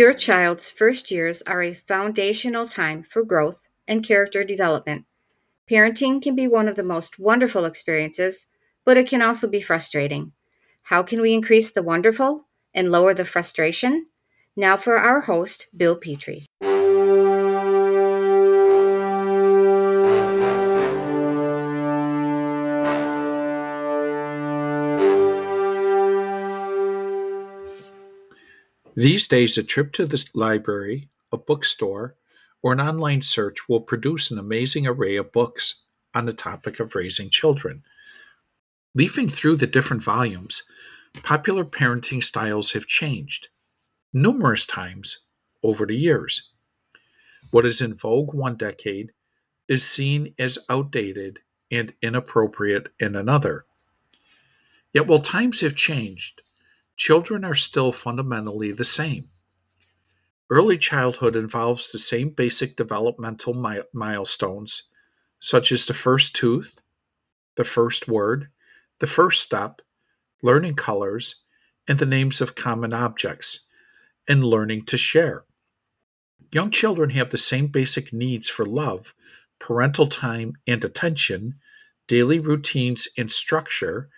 Your child's first years are a foundational time for growth and character development. Parenting can be one of the most wonderful experiences, but it can also be frustrating. How can we increase the wonderful and lower the frustration? Now for our host, Bill Petrie. These days, a trip to the library, a bookstore, or an online search will produce an amazing array of books on the topic of raising children. Leafing through the different volumes, popular parenting styles have changed numerous times over the years. What is in vogue one decade is seen as outdated and inappropriate in another. Yet, while times have changed, children are still fundamentally the same. Early childhood involves the same basic developmental mi- milestones, such as the first tooth, the first word, the first step, learning colors, and the names of common objects, and learning to share. Young children have the same basic needs for love, parental time and attention, daily routines and structure,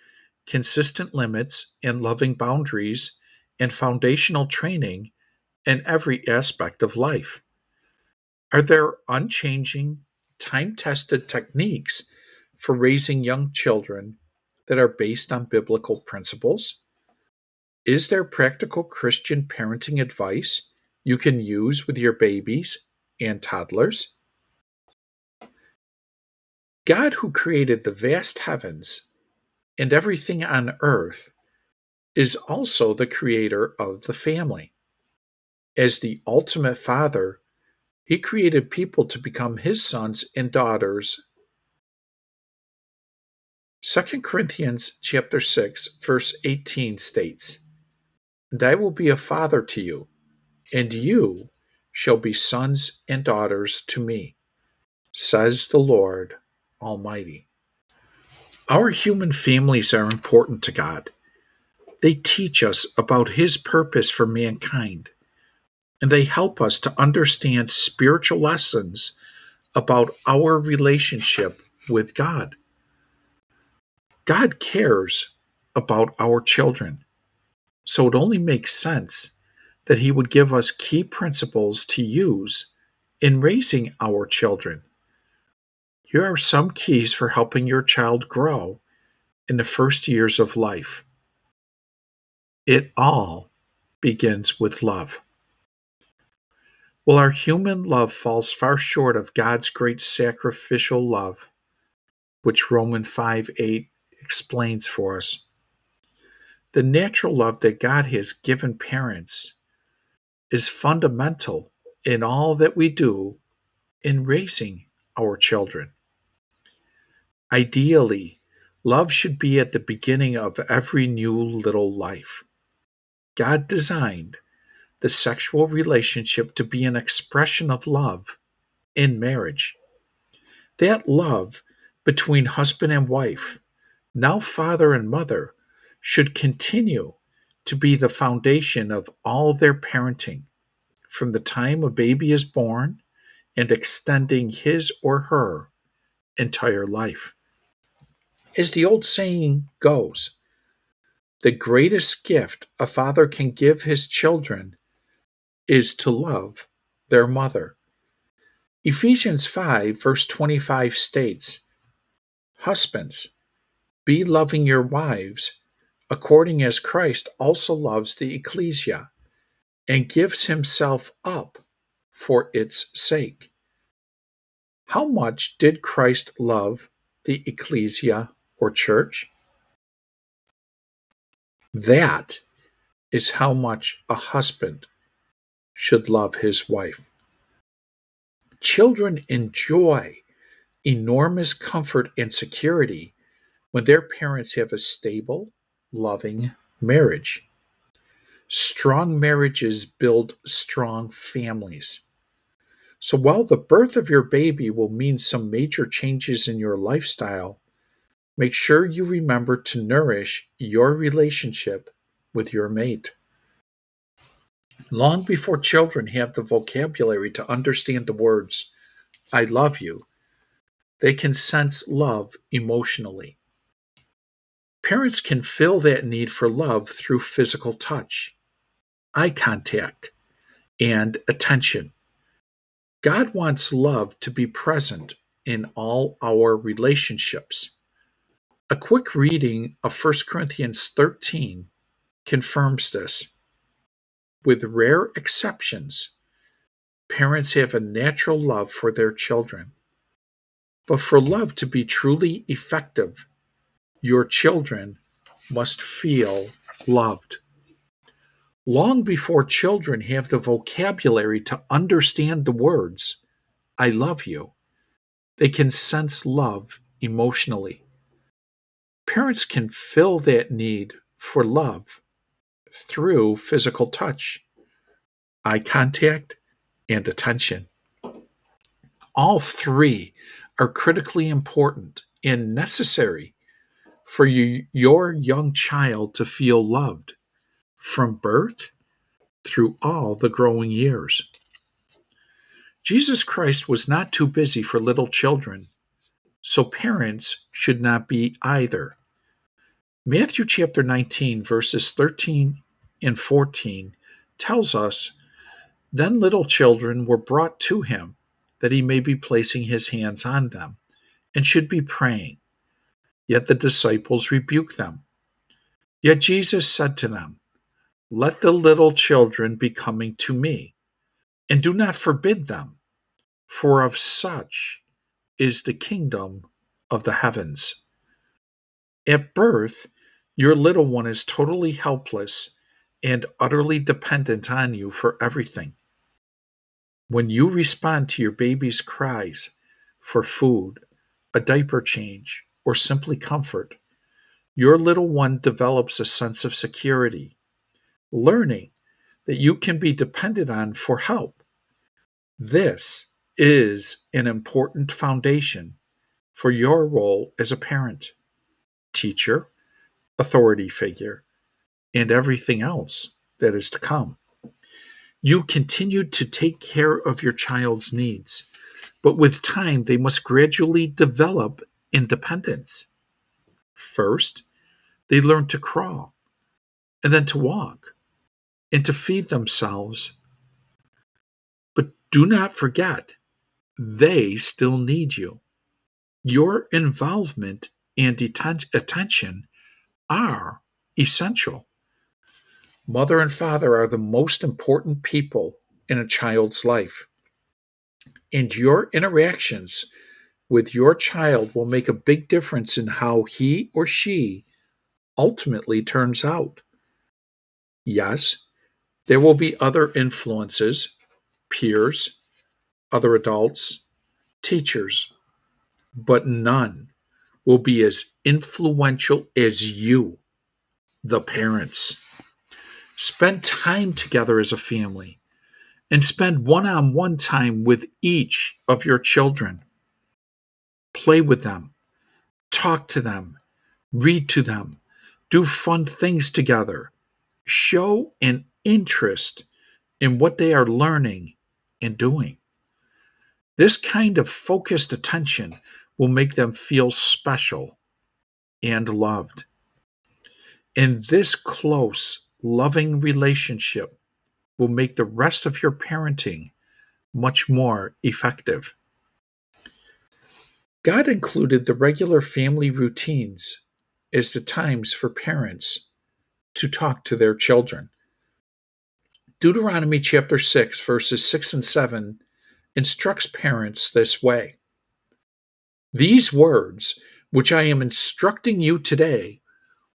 consistent limits and loving boundaries, and foundational training in every aspect of life. Are there unchanging, time tested techniques for raising young children that are based on biblical principles? Is there practical Christian parenting advice you can use with your babies and toddlers? God, who created the vast heavens and everything on earth, is also the creator of the family. As the ultimate father, he created people to become his sons and daughters 2 Corinthians chapter 6 verse 18 states, "And I will be a father to you, and you shall be sons and daughters to me," says the Lord Almighty. Our human families are important to God. They teach us about his purpose for mankind, and they help us to understand spiritual lessons about our relationship with God. God cares about our children. So it only makes sense that He would give us key principles to use in raising our children. Here are some keys for helping your child grow in the first years of life. It all begins with love. Well, our human love falls far short of God's great sacrificial love, which Romans 5 8 explains for us. The natural love that God has given parents is fundamental in all that we do in raising our children. Ideally, love should be at the beginning of every new little life. God designed the sexual relationship to be an expression of love in marriage. That love between husband and wife now father and mother, should continue to be the foundation of all their parenting from the time a baby is born and extending his or her entire life. As the old saying goes, the greatest gift a father can give his children is to love their mother. Ephesians 5, verse 25 states Husbands, be loving your wives, according as Christ also loves the ecclesia and gives himself up for its sake. How much did Christ love the ecclesia or church? That is how much a husband should love his wife. Children enjoy enormous comfort and security when their parents have a stable, loving marriage. Strong marriages build strong families. So while the birth of your baby will mean some major changes in your lifestyle, make sure you remember to nourish your relationship with your mate. Long before children have the vocabulary to understand the words, I love you, they can sense love emotionally. Parents can fill that need for love through physical touch, eye contact, and attention. God wants love to be present in all our relationships. A quick reading of 1 Corinthians 13 confirms this. With rare exceptions, parents have a natural love for their children. But for love to be truly effective, your children must feel loved. Long before children have the vocabulary to understand the words, I love you, they can sense love emotionally. Parents can fill that need for love through physical touch, eye contact, and attention. All three are critically important and necessary for you, your young child to feel loved from birth through all the growing years. Jesus Christ was not too busy for little children, so parents should not be either. Matthew chapter 19, verses 13 and 14 tells us Then little children were brought to him, that he may be placing his hands on them, and should be praying. Yet the disciples rebuked them. Yet Jesus said to them, Let the little children be coming to me, and do not forbid them, for of such is the kingdom of the heavens. At birth, your little one is totally helpless and utterly dependent on you for everything. When you respond to your baby's cries for food, a diaper change, or simply comfort, your little one develops a sense of security, learning that you can be depended on for help. This is an important foundation for your role as a parent, teacher, authority figure, and everything else that is to come. You continue to take care of your child's needs, but with time, they must gradually develop independence. First, they learn to crawl, and then to walk, and to feed themselves. But do not forget, they still need you. Your involvement and attention are essential. Mother and father are the most important people in a child's life. And your interactions with your child will make a big difference in how he or she ultimately turns out. Yes, there will be other influences, peers, other adults, teachers, but none will be as influential as you, the parents. Spend time together as a family and spend one on one time with each of your children. Play with them, talk to them, read to them, do fun things together. Show an interest in what they are learning and doing. This kind of focused attention will make them feel special and loved. And this close loving relationship will make the rest of your parenting much more effective. God included the regular family routines as the times for parents to talk to their children. Deuteronomy chapter 6, verses 6 and 7 instructs parents this way These words, which I am instructing you today,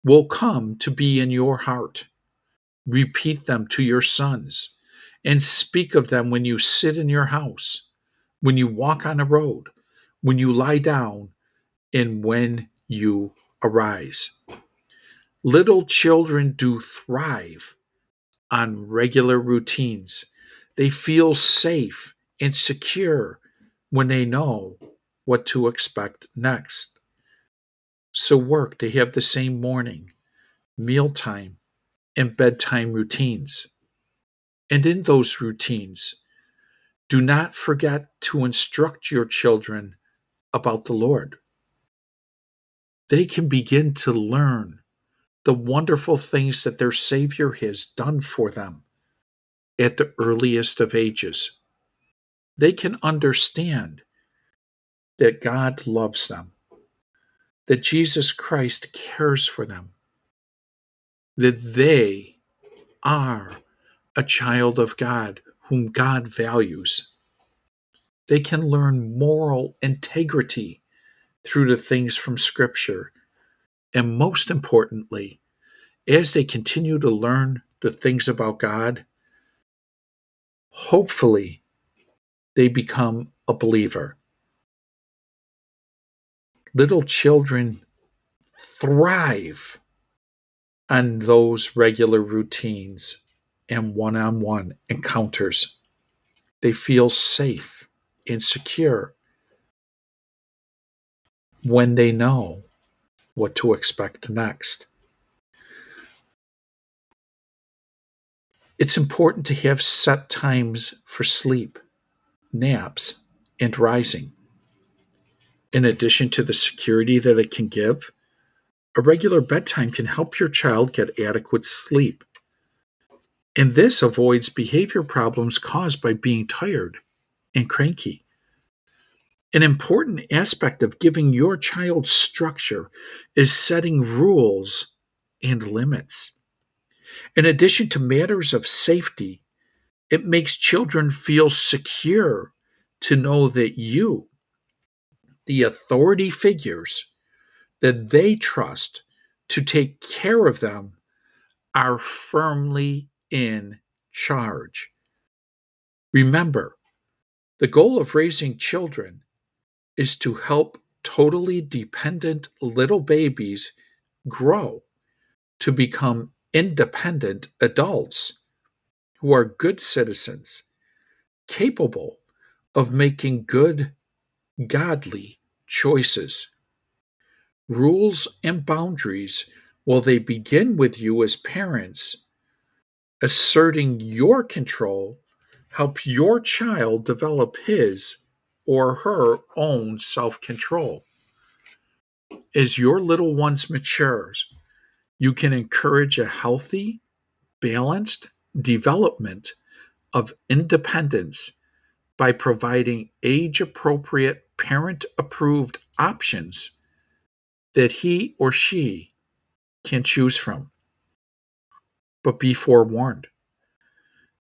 will come to be in your heart Repeat them to your sons, and speak of them when you sit in your house, when you walk on a road, when you lie down, and when you arise. Little children do thrive on regular routines. They feel safe and secure when they know what to expect next. So work to have the same morning, mealtime, and bedtime routines. And in those routines, do not forget to instruct your children about the Lord. They can begin to learn the wonderful things that their Savior has done for them at the earliest of ages. They can understand that God loves them, that Jesus Christ cares for them, that they are a child of God whom God values. They can learn moral integrity through the things from Scripture and most importantly, as they continue to learn the things about God, hopefully they become a believer. Little children thrive on those regular routines and one on one encounters. They feel safe and secure when they know what to expect next. It's important to have set times for sleep, naps, and rising. In addition to the security that it can give, a regular bedtime can help your child get adequate sleep. And this avoids behavior problems caused by being tired and cranky. An important aspect of giving your child structure is setting rules and limits. In addition to matters of safety, it makes children feel secure to know that you, the authority figures that they trust to take care of them, are firmly in charge. Remember, the goal of raising children is to help totally dependent little babies grow to become independent adults who are good citizens, capable of making good, godly choices. Rules and boundaries, while they begin with you as parents, asserting your control, help your child develop his or her own self control. As your little ones matures, you can encourage a healthy, balanced development of independence by providing age appropriate, parent approved options that he or she can choose from. But be forewarned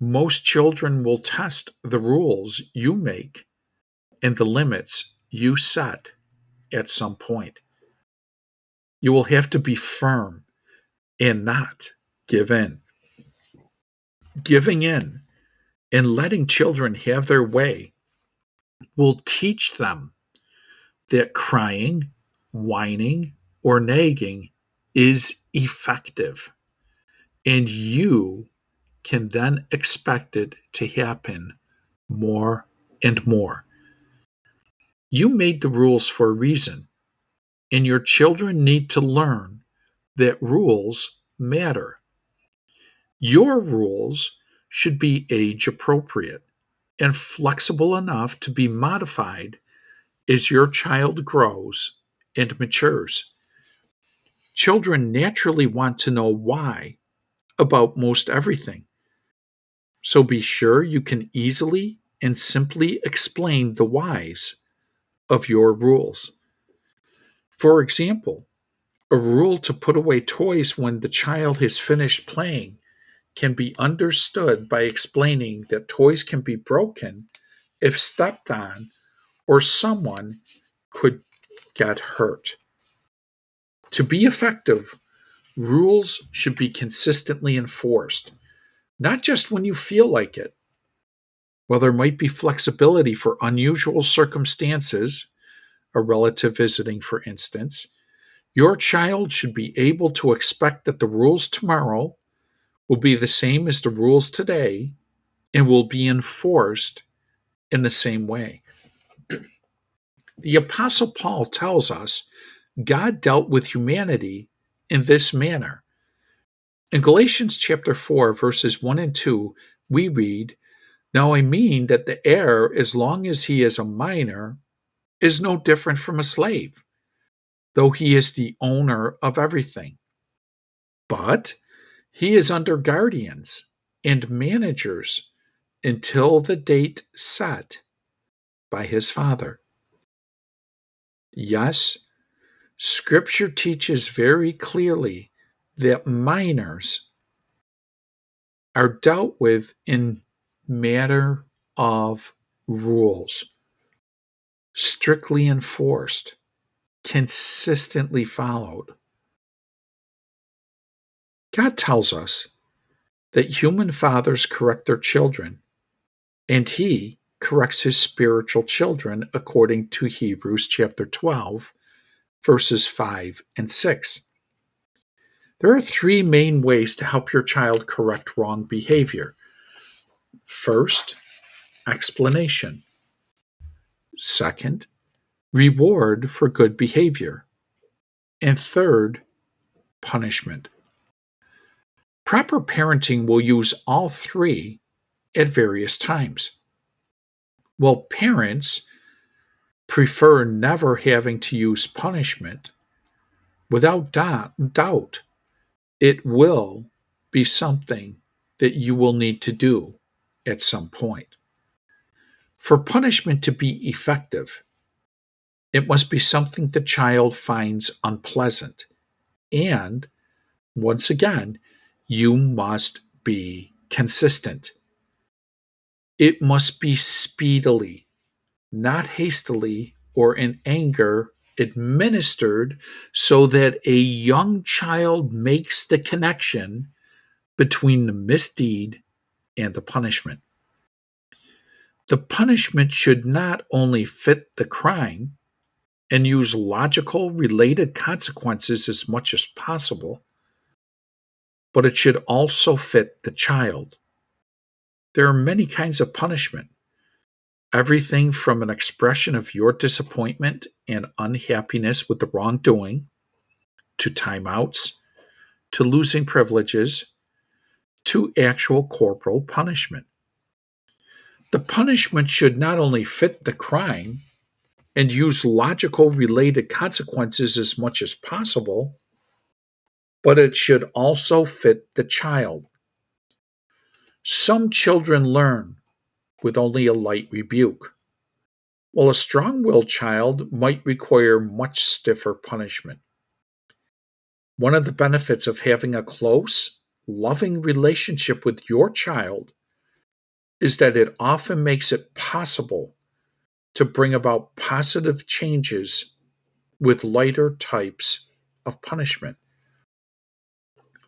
most children will test the rules you make and the limits you set at some point. You will have to be firm and not give in. Giving in and letting children have their way will teach them that crying, whining, or nagging is effective. And you can then expect it to happen more and more. You made the rules for a reason, and your children need to learn that rules matter. Your rules should be age appropriate and flexible enough to be modified as your child grows and matures. Children naturally want to know why about most everything. So be sure you can easily and simply explain the whys of your rules. For example, a rule to put away toys when the child has finished playing can be understood by explaining that toys can be broken if stepped on or someone could get hurt. To be effective, rules should be consistently enforced, not just when you feel like it. While there might be flexibility for unusual circumstances, a relative visiting, for instance, your child should be able to expect that the rules tomorrow will be the same as the rules today and will be enforced in the same way. the Apostle Paul tells us God dealt with humanity in this manner. In Galatians chapter 4, verses 1 and 2, we read, Now I mean that the heir, as long as he is a minor, is no different from a slave, though he is the owner of everything. But he is under guardians and managers until the date set by his father. Yes, Scripture teaches very clearly that minors are dealt with in matter of rules, strictly enforced, consistently followed. God tells us that human fathers correct their children, and He corrects His spiritual children according to Hebrews chapter 12, verses 5 and 6. There are three main ways to help your child correct wrong behavior. First, explanation. Second, reward for good behavior. And third, punishment. Proper parenting will use all three at various times. While parents prefer never having to use punishment, without doubt, it will be something that you will need to do at some point. For punishment to be effective, it must be something the child finds unpleasant. And once again, you must be consistent. It must be speedily, not hastily or in anger administered so that a young child makes the connection between the misdeed and the punishment. The punishment should not only fit the crime and use logical related consequences as much as possible, but it should also fit the child. There are many kinds of punishment. Everything from an expression of your disappointment and unhappiness with the wrongdoing, to timeouts, to losing privileges, to actual corporal punishment. The punishment should not only fit the crime and use logical related consequences as much as possible, but it should also fit the child. Some children learn with only a light rebuke, while a strong willed child might require much stiffer punishment. One of the benefits of having a close, loving relationship with your child is that it often makes it possible to bring about positive changes with lighter types of punishment.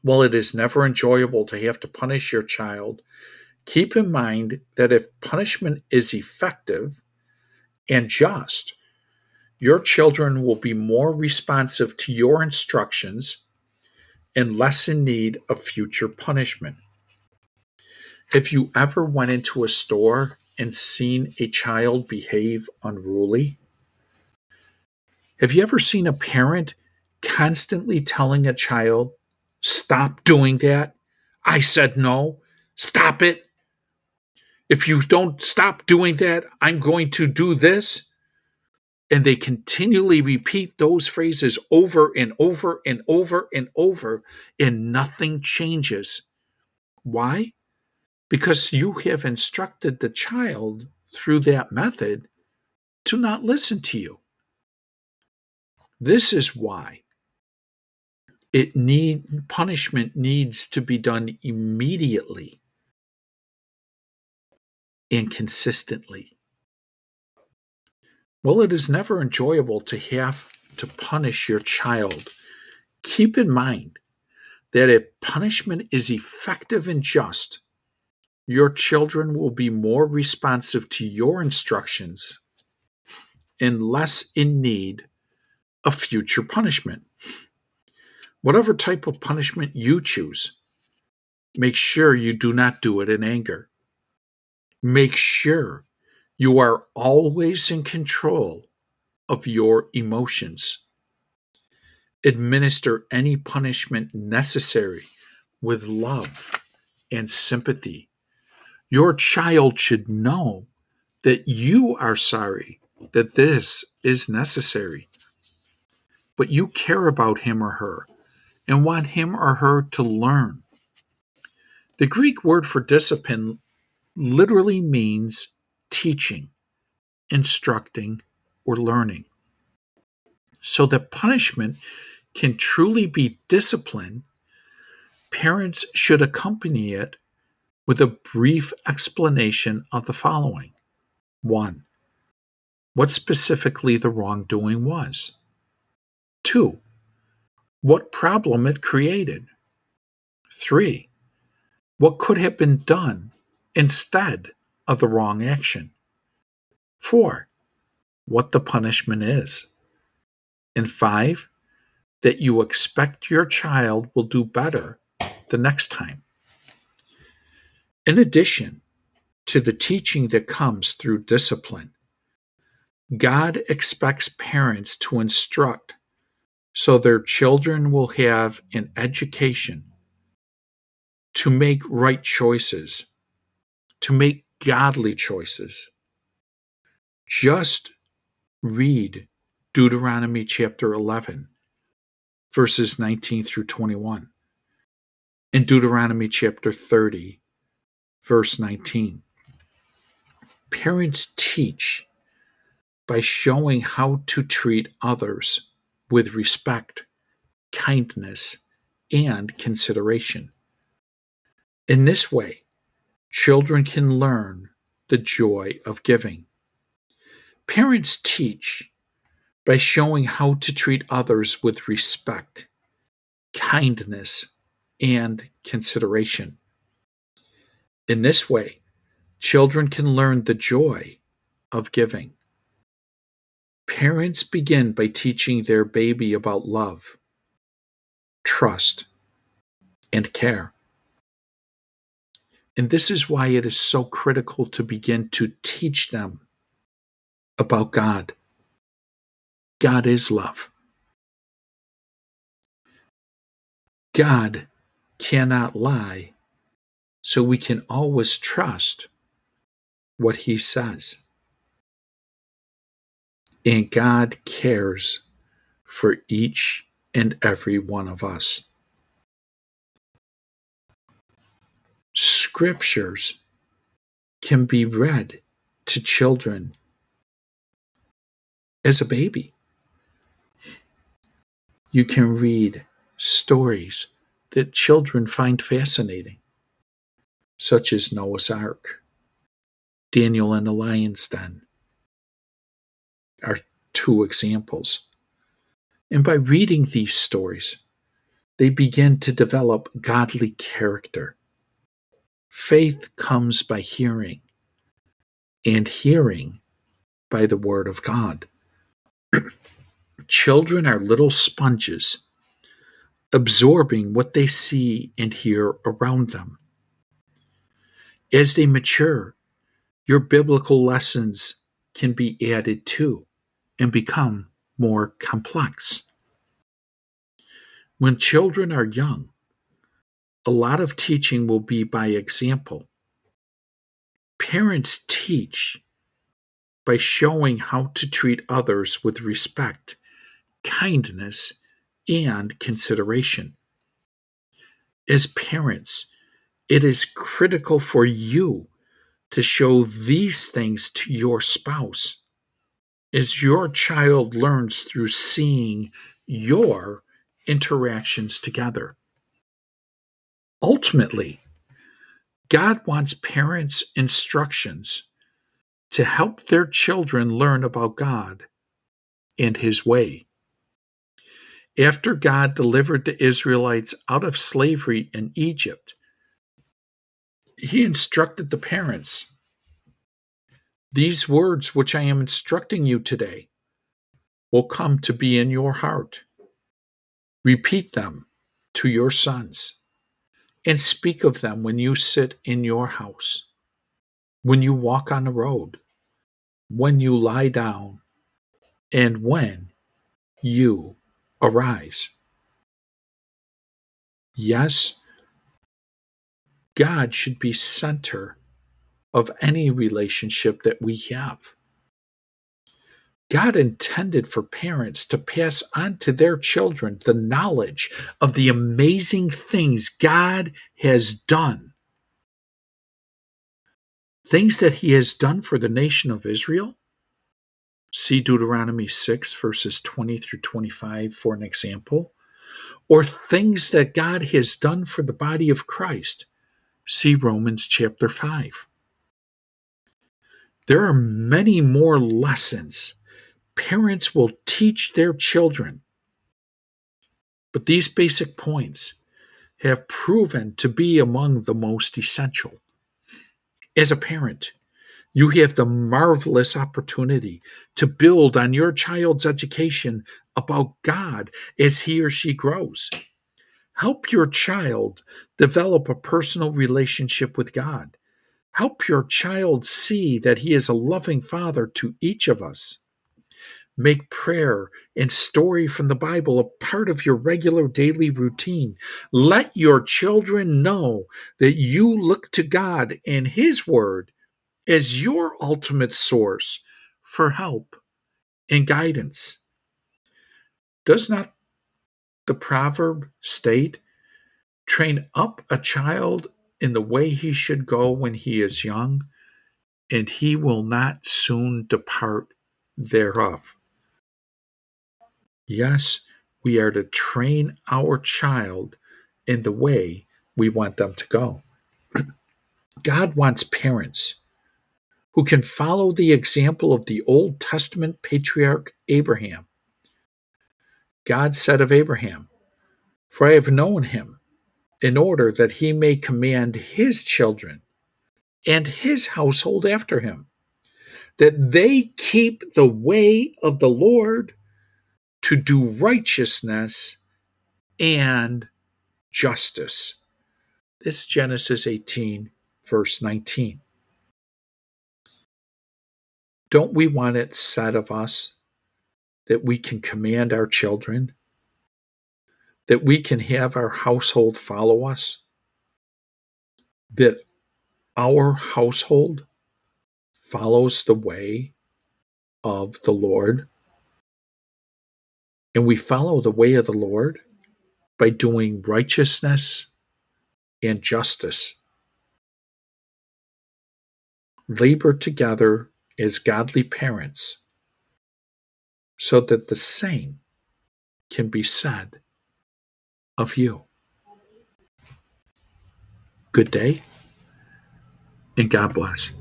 While it is never enjoyable to have to punish your child Keep in mind that if punishment is effective and just, your children will be more responsive to your instructions and less in need of future punishment. If you ever went into a store and seen a child behave unruly? Have you ever seen a parent constantly telling a child, Stop doing that? I said no. Stop it. If you don't stop doing that, I'm going to do this. And they continually repeat those phrases over and over and over and over, and nothing changes. Why? Because you have instructed the child through that method to not listen to you. This is why it need punishment needs to be done immediately and consistently. Well, it is never enjoyable to have to punish your child. Keep in mind that if punishment is effective and just, your children will be more responsive to your instructions and less in need of future punishment. Whatever type of punishment you choose, make sure you do not do it in anger. Make sure you are always in control of your emotions. Administer any punishment necessary with love and sympathy. Your child should know that you are sorry that this is necessary. But you care about him or her and want him or her to learn. The Greek word for discipline literally means teaching, instructing, or learning. So that punishment can truly be discipline, parents should accompany it with a brief explanation of the following 1. What specifically the wrongdoing was. 2. What problem it created. 3. What could have been done instead of the wrong action. 4. What the punishment is. And 5. That you expect your child will do better the next time. In addition to the teaching that comes through discipline, God expects parents to instruct so their children will have an education to make right choices, to make godly choices. Just read Deuteronomy chapter 11, verses 19 through 21, and Deuteronomy chapter 30, verse 19. Parents teach by showing how to treat others with respect, kindness, and consideration. In this way, children can learn the joy of giving. Parents teach by showing how to treat others with respect, kindness, and consideration. In this way, children can learn the joy of giving. Parents begin by teaching their baby about love, trust, and care. And this is why it is so critical to begin to teach them about God. God is love. God cannot lie, so we can always trust what He says. And God cares for each and every one of us. scriptures can be read to children as a baby. You can read stories that children find fascinating, such as Noah's Ark, Daniel and the Lion's Den, are two examples. And by reading these stories, they begin to develop godly character Faith comes by hearing, and hearing by the Word of God. Children are little sponges, absorbing what they see and hear around them. As they mature, your biblical lessons can be added to and become more complex. When children are young, a lot of teaching will be by example. Parents teach by showing how to treat others with respect, kindness, and consideration. As parents, it is critical for you to show these things to your spouse as your child learns through seeing your interactions together. Ultimately, God wants parents' instructions to help their children learn about God and His way. After God delivered the Israelites out of slavery in Egypt, He instructed the parents These words which I am instructing you today will come to be in your heart. Repeat them to your sons and speak of them when you sit in your house, when you walk on the road, when you lie down, and when you arise. Yes, God should be center of any relationship that we have. God intended for parents to pass on to their children the knowledge of the amazing things God has done. Things that He has done for the nation of Israel. See Deuteronomy 6, verses 20 through 25 for an example. Or things that God has done for the body of Christ. See Romans chapter 5. There are many more lessons parents will teach their children. But these basic points have proven to be among the most essential. As a parent, you have the marvelous opportunity to build on your child's education about God as he or she grows. Help your child develop a personal relationship with God. Help your child see that he is a loving father to each of us. Make prayer and story from the Bible a part of your regular daily routine. Let your children know that you look to God and His Word as your ultimate source for help and guidance. Does not the proverb state, train up a child in the way he should go when he is young, and he will not soon depart thereof? Yes, we are to train our child in the way we want them to go. God wants parents who can follow the example of the Old Testament patriarch Abraham. God said of Abraham, For I have known him, in order that he may command his children and his household after him, that they keep the way of the Lord to do righteousness and justice. This Genesis 18, verse 19. Don't we want it said of us that we can command our children, that we can have our household follow us, that our household follows the way of the Lord? And we follow the way of the Lord by doing righteousness and justice. Labor together as godly parents so that the same can be said of you. Good day and God bless.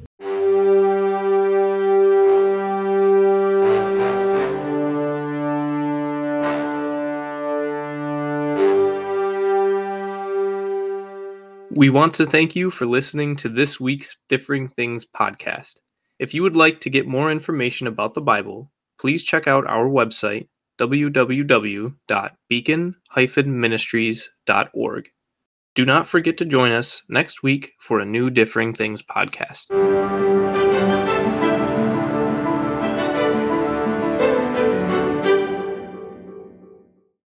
We want to thank you for listening to this week's Differing Things podcast. If you would like to get more information about the Bible, please check out our website, www.beacon-ministries.org. Do not forget to join us next week for a new Differing Things podcast.